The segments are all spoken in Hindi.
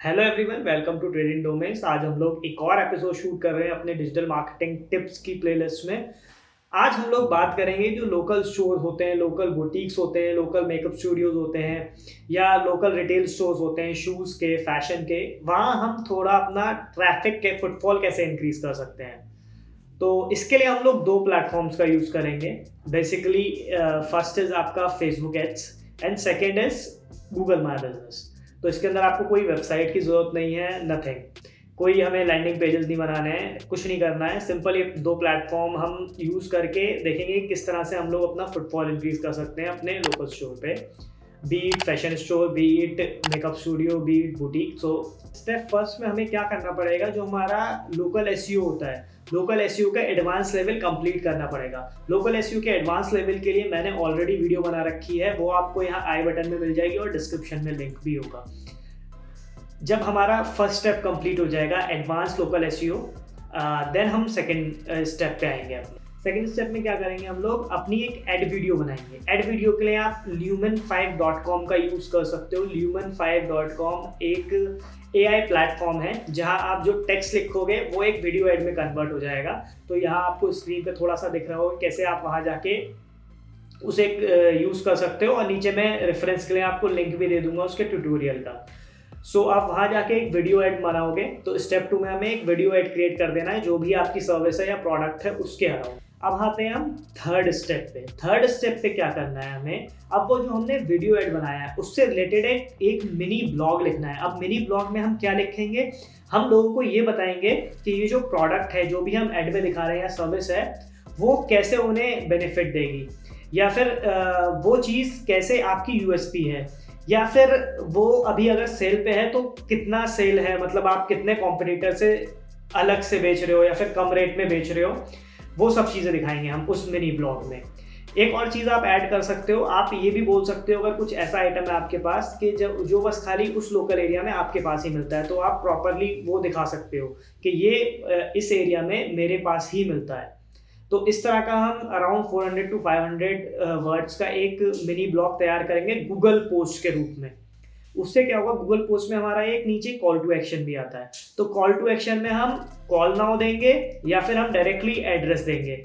Hello everyone welcome to trading domains आज हम लोग एक और एपिसोड शूट कर रहे हैं अपने डिजिटल मार्केटिंग टिप्स की प्लेलिस्ट में। आज हम लोग बात करेंगे जो लोकल स्टोर होते हैं लोकल बुटीक्स होते हैं लोकल मेकअप स्टूडियोज होते हैं, या लोकल रिटेल स्टोर्स होते हैं शूज़ के फ़ैशन के। वहाँ हम थोड़ा अपना ट्रैफ़िक के फुटफॉल कैसे इंक्रीज कर सकते हैं। तो इसके लिए हम लोग दो प्लेटफॉर्म्स का यूज़ करेंगे। बेसिकली फ़र्स्ट इज़ आपका Facebook ads and second is Google my business तो इसके अंदर आपको कोई वेबसाइट की ज़रूरत नहीं है नथिंग कोई हमें लैंडिंग पेजेस नहीं बनाने हैं, कुछ नहीं करना है. सिंपल ये दो प्लेटफॉर्म हम यूज़ करके देखेंगे किस तरह से हम लोग अपना फुटफॉल इंक्रीज कर सकते हैं अपने लोकल स्टोर पे. Be it fashion store be it makeup studio be it boutique so step first में हमें क्या करना पड़ेगा? जो हमारा लोकल एस e होता है लोकल एस का एडवांस लेवल कंप्लीट करना पड़ेगा। लोकल एस के एडवांस लेवल के लिए मैंने ऑलरेडी वीडियो बना रखी है। वो आपको यहाँ आई बटन में मिल जाएगी और डिस्क्रिप्शन में लिंक भी होगा। जब हमारा फ़र्स्ट स्टेप कंप्लीट हो जाएगा एडवांस लोकल एस देन हम सेकेंड स्टेप पे आएँगे। अपने सेकेंड स्टेप में क्या करेंगे हम लोग? अपनी एक एड वीडियो बनाएँगे। एड वीडियो के लिए आप ल्यूमन फाइव डॉट कॉम का यूज़ कर सकते हो। ल्यूमन फाइव डॉट कॉम एक ए आई प्लेटफॉर्म है जहाँ आप जो टेक्स्ट लिखोगे वो एक वीडियो एड में कन्वर्ट हो जाएगा। तो यहाँ आपको स्क्रीन पे थोड़ा सा दिख रहा होगा कैसे आप वहाँ जाके उसे यूज़ कर सकते हो। और नीचे मैं रेफरेंस के लिए आपको लिंक भी दे दूँगा उसके ट्यूटोरियल का। सो so, आप वहाँ जाके एक वीडियो एड बनाओगे तो स्टेप टू में हमें एक वीडियो एड क्रिएट कर देना है जो भी आपकी सर्विस है या प्रोडक्ट है उसके अलावा। अब हैं हम थर्ड स्टेप पे। थर्ड स्टेप पे क्या करना है हमें? अब वो जो हमने वीडियो एड बनाया है उससे रिलेटेड एक, एक मिनी ब्लॉग लिखना है। अब मिनी ब्लॉग में हम क्या लिखेंगे? हम लोगों को ये बताएँगे कि ये जो प्रोडक्ट है जो भी हम एड में दिखा रहे हैं सर्विस है वो कैसे उन्हें बेनिफिट देगी? या फिर वो चीज़ कैसे आपकी यूएसपी है? या फिर वो अभी अगर सेल पे है तो कितना सेल है? मतलब आप कितने कॉम्पिटिटर से अलग से बेच रहे हो या फिर कम रेट में बेच रहे हो? वो सब चीज़ें दिखाएँगे हम उस मिनी ब्लॉग में। एक और चीज़ आप ऐड कर सकते हो, आप ये भी बोल सकते हो अगर कुछ ऐसा आइटम है आपके पास कि जब जो बस खाली उस लोकल एरिया में आपके पास ही मिलता है तो आप प्रॉपरली वो दिखा सकते हो कि ये इस एरिया में मेरे पास ही मिलता है। तो इस तरह का हम अराउंड 400 टू 500 वर्ड्स का एक मिनी ब्लॉग तैयार करेंगे गूगल पोस्ट के रूप में। उससे क्या होगा गूगल पोस्ट में हमारा एक नीचे कॉल टू एक्शन भी आता है। तो कॉल टू एक्शन में हम कॉल नाउ देंगे या फिर हम डायरेक्टली एड्रेस देंगे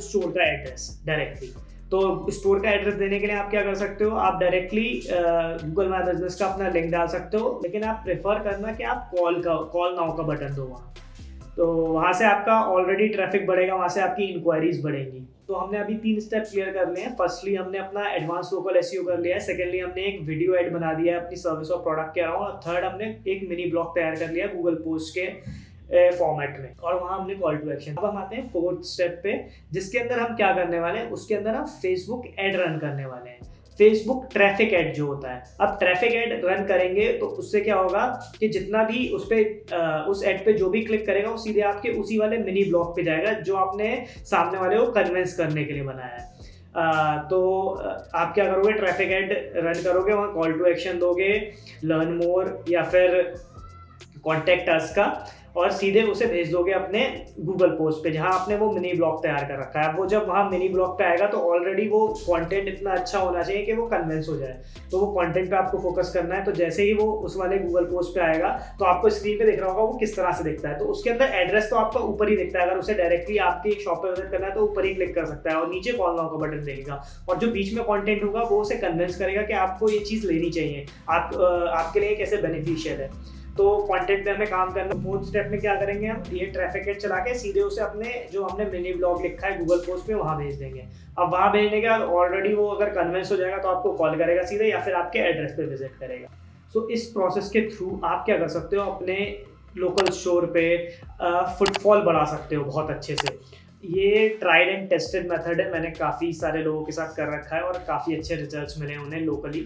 स्टोर का एड्रेस डायरेक्टली तो स्टोर का एड्रेस देने के लिए आप क्या कर सकते हो, आप डायरेक्टली गूगल माई बिज़नेस का अपना लिंक डाल सकते हो, लेकिन आप प्रेफर करना कि आप कॉल का कॉल नाउ का बटन दो वहाँ। तो वहाँ से आपका ऑलरेडी ट्रैफ़िक बढ़ेगा, वहाँ से आपकी इंक्वायरीज बढ़ेंगी। तो हमने अभी तीन स्टेप क्लियर कर लिए हैं। फर्स्टली हमने अपना एडवांस लोकल एस कर लिया है। सेकेंडली हमने एक वीडियो एड बना दिया है अपनी सर्विस और प्रोडक्ट के अलावा। और थर्ड हमने एक मिनी ब्लॉग तैयार कर लिया गूगल पोस्ट के फॉर्मेट में। और वहाँ हमने कॉल टू एक्शन अब हम आते हैं फोर्थ स्टेप पे, जिसके अंदर हम क्या करने वाले हैं, उसके अंदर हम फेसबुक एड रन करने वाले हैं। फेसबुक ट्रैफ़िक एड जो होता है। अब ट्रैफ़िक एड रन करेंगे तो उससे क्या होगा कि जितना भी उस पर उस एड पे जो भी क्लिक करेगा वो सीधे आपके उसी वाले मिनी ब्लॉग पे जाएगा जो आपने सामने वाले को कन्विंस करने के लिए बनाया है। Uh, तो आप क्या करोगे? ट्रैफ़िक एड रन करोगे वहाँ कॉल टू एक्शन दोगे लर्न मोर या फिर कॉन्टेक्ट अस का। और सीधे उसे भेज दोगे अपने गूगल पोस्ट पे, जहाँ आपने वो मिनी ब्लॉग तैयार कर रखा है। वो जब वहाँ मिनी ब्लॉग पे आएगा तो ऑलरेडी वो कंटेंट इतना अच्छा होना चाहिए कि वो कन्विंस हो जाए। तो वो कंटेंट पे आपको फोकस करना है। तो जैसे ही वो उस वाले गूगल पोस्ट पे आएगा तो आपको स्क्रीन पे दिख रहा होगा वो किस तरह से दिखता है। तो उसके अंदर एड्रेस तो आपका ऊपर ही दिखता है। अगर उसे डायरेक्टली आपकी शॉप पे विज़िट करना है तो ऊपर ही क्लिक कर सकता है और नीचे कॉल नाउ का बटन देगा। और जो बीच में कॉन्टेंट होगा, वो उसे कन्विंस करेगा कि आपको ये चीज़ लेनी चाहिए। आप आपके लिए कैसे बेनिफिशियल है। तो कंटेंट पे हमें काम करना फोर्थ स्टेप में क्या करेंगे हम? ये ट्रैफ़िक एड चला के सीधे उसे अपने जो हमने मिनी ब्लॉग लिखा है गूगल पोस्ट पे वहाँ भेज देंगे। अब वहाँ भेजने के बाद ऑलरेडी वो अगर कन्वेंस हो जाएगा तो आपको कॉल करेगा सीधे या फिर आपके एड्रेस पे विज़िट करेगा। सो so, इस प्रोसेस के थ्रू आप क्या कर सकते हो? अपने लोकल स्टोर पे फुटफॉल बढ़ा सकते हो बहुत अच्छे से। ये ट्राइड एंड टेस्टेड मेथड है मैंने काफ़ी सारे लोगों के साथ कर रखा है और काफ़ी अच्छे रिजल्ट्स मिले उन्हें लोकली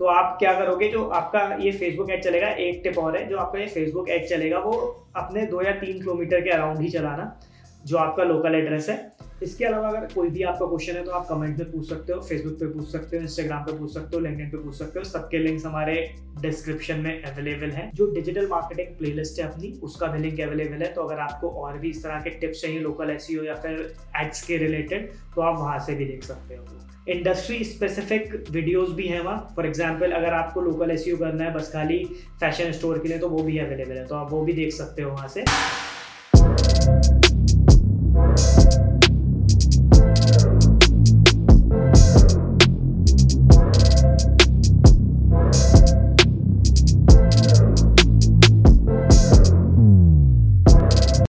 तो आप क्या करोगे, जो आपका ये फेसबुक ऐड चलेगा, एक टिप और है, जो आपका ये फेसबुक ऐड चलेगा, वो अपने दो या तीन किलोमीटर के अराउंड ही चलाना, जो आपका लोकल एड्रेस है। इसके अलावा अगर कोई भी आपका क्वेश्चन है तो आप कमेंट में पूछ सकते हो फेसबुक पे पूछ सकते हो इंस्टाग्राम पे पूछ सकते हो लिंक्डइन पे पूछ सकते हो, सबके लिंक्स हमारे डिस्क्रिप्शन में अवेलेबल हैं। जो डिजिटल मार्केटिंग प्लेलिस्ट है अपनी, उसका भी लिंक अवेलेबल है तो अगर आपको और भी इस तरह के टिप्स चाहिए लोकल एस या फिर एड्स के रिलेटेड तो आप वहाँ से भी देख सकते हो। इंडस्ट्री स्पेसिफिक वीडियोस भी हैं वहाँ। फॉर एग्जांपल अगर आपको लोकल एस करना है, बस खाली फ़ैशन स्टोर के लिए तो वो भी अवेलेबल है। तो आप वो भी देख सकते हो वहाँ से।